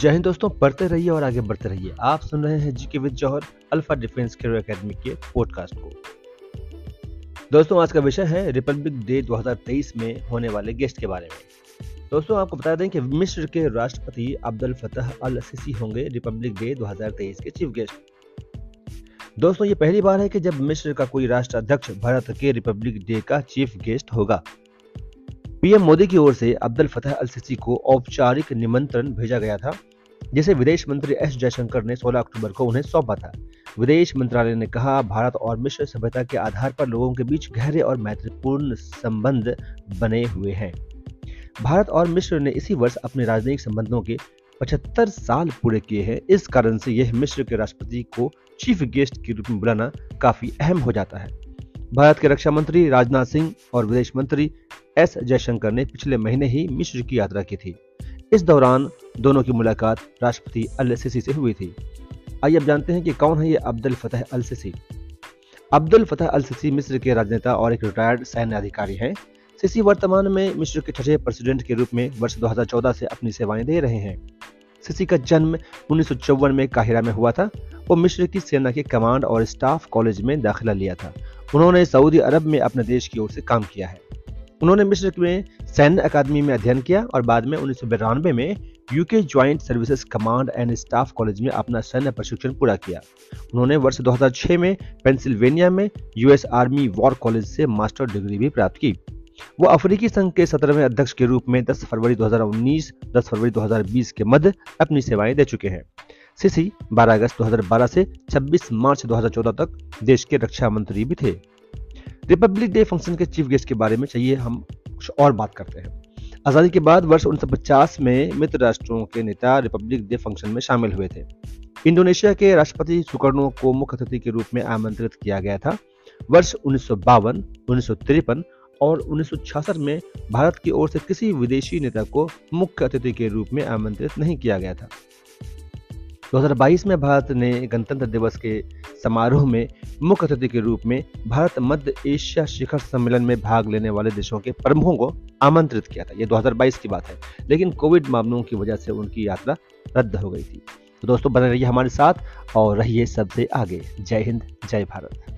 जय हिंद दोस्तों पढ़ते रहिए और आगे बढ़ते रहिए। आप सुन रहे हैं G K with Jauhar, Alpha Defence Career Academy के पॉडकास्ट को। दोस्तों, आज का विषय है रिपब्लिक डे 2023 में होने वाले गेस्ट के बारे में। दोस्तों, आपको बता दें कि मिस्र के राष्ट्रपति अब्दुल फतह अल सिसी होंगे रिपब्लिक डे 2023 के चीफ गेस्ट। दोस्तों, ये पहली बार है कि जब मिस्र का कोई राष्ट्राध्यक्ष भारत के रिपब्लिक डे का चीफ गेस्ट होगा। पीएम मोदी की ओर से अब्दुल फतह अल सिसी को औपचारिक निमंत्रण भेजा गया था, जिसे विदेश मंत्री एस जयशंकर ने 16 अक्टूबर को उन्हें सौंपा था। विदेश मंत्रालय ने कहा, भारत और मिश्र सभ्यता के आधार पर लोगों के बीच गहरे और महत्वपूर्ण संबंध बने हुए हैं। भारत और मिश्र ने इसी वर्ष अपने राजनयिक संबंधों के 75 साल पूरे किए हैं। इस कारण से यह मिश्र के राष्ट्रपति को चीफ गेस्ट के रूप में बुलाना काफ़ी अहम हो जाता है। भारत के रक्षा मंत्री राजनाथ सिंह और विदेश मंत्री एस जयशंकर ने पिछले महीने ही मिश्र की यात्रा की थी। इस दौरान दोनों की मुलाकात राष्ट्रपति अल सिसी से हुई थी। आइए अब जानते हैं कि कौन है ये Abdel Fattah al Sisi Abdel Fattah al Sisi मिस्र के राजनेता और एक रिटायर्ड सैन्य अधिकारी हैं। सिसी वर्तमान में मिस्र के छठे प्रेसिडेंट के रूप में वर्ष 2014 से अपनी सेवाएँ दे रहे हैं। सिसी का जन्म उन्नीस सौ चौवन में काहिरा में हुआ था। वो मिस्र की सेना के कमांड और स्टाफ कॉलेज में दाखिला लिया था। उन्होंने सऊदी अरब में अपने देश की ओर से काम किया है। उन्होंने मिस्र में सैन्य अकादमी में अध्ययन किया और बाद में उन्नीस में UK Joint Services Command and Staff College में अपना सैन्य प्रशिक्षण पूरा किया। उन्होंने वर्ष 2006 में पेंसिल्वेनिया में यूएस आर्मी वॉर कॉलेज से मास्टर डिग्री भी प्राप्त की। वो अफ्रीकी संघ के सत्रहवें अध्यक्ष के रूप में 10 फरवरी 2019 10 फरवरी 2020 के मध्य अपनी सेवाएँ दे चुके हैं। सिसी 12 अगस्त 2012 से 26 मार्च 2014 तक देश के रक्षा मंत्री भी थे। रिपब्लिक डे फ़ंक्शन के चीफ गेस्ट के बारे में चाहिए, हम कुछ और बात करते हैं। आज़ादी के बाद वर्ष उन्नीस में मित्र राष्ट्रों के नेता रिपब्लिक डे फ़ंक्शन में शामिल हुए थे। इंडोनेशिया के राष्ट्रपति सुकर्णो को मुख्य अतिथि के रूप में आमंत्रित किया गया था। वर्ष उन्नीस सौ और उन्नीस सौ छियासठ में भारत की ओर से किसी विदेशी नेता को मुख्य अतिथि के रूप में आमंत्रित नहीं किया गया था। 2022 में भारत ने गणतंत्र दिवस के समारोह में मुख्य अतिथि के रूप में भारत मध्य एशिया शिखर सम्मेलन में भाग लेने वाले देशों के प्रमुखों को आमंत्रित किया था। ये 2022 की बात है, लेकिन कोविड मामलों की वजह से उनकी यात्रा रद्द हो गई थी। तो दोस्तों, बने रहिए हमारे साथ और रहिए सबसे आगे। जय हिंद, जय भारत।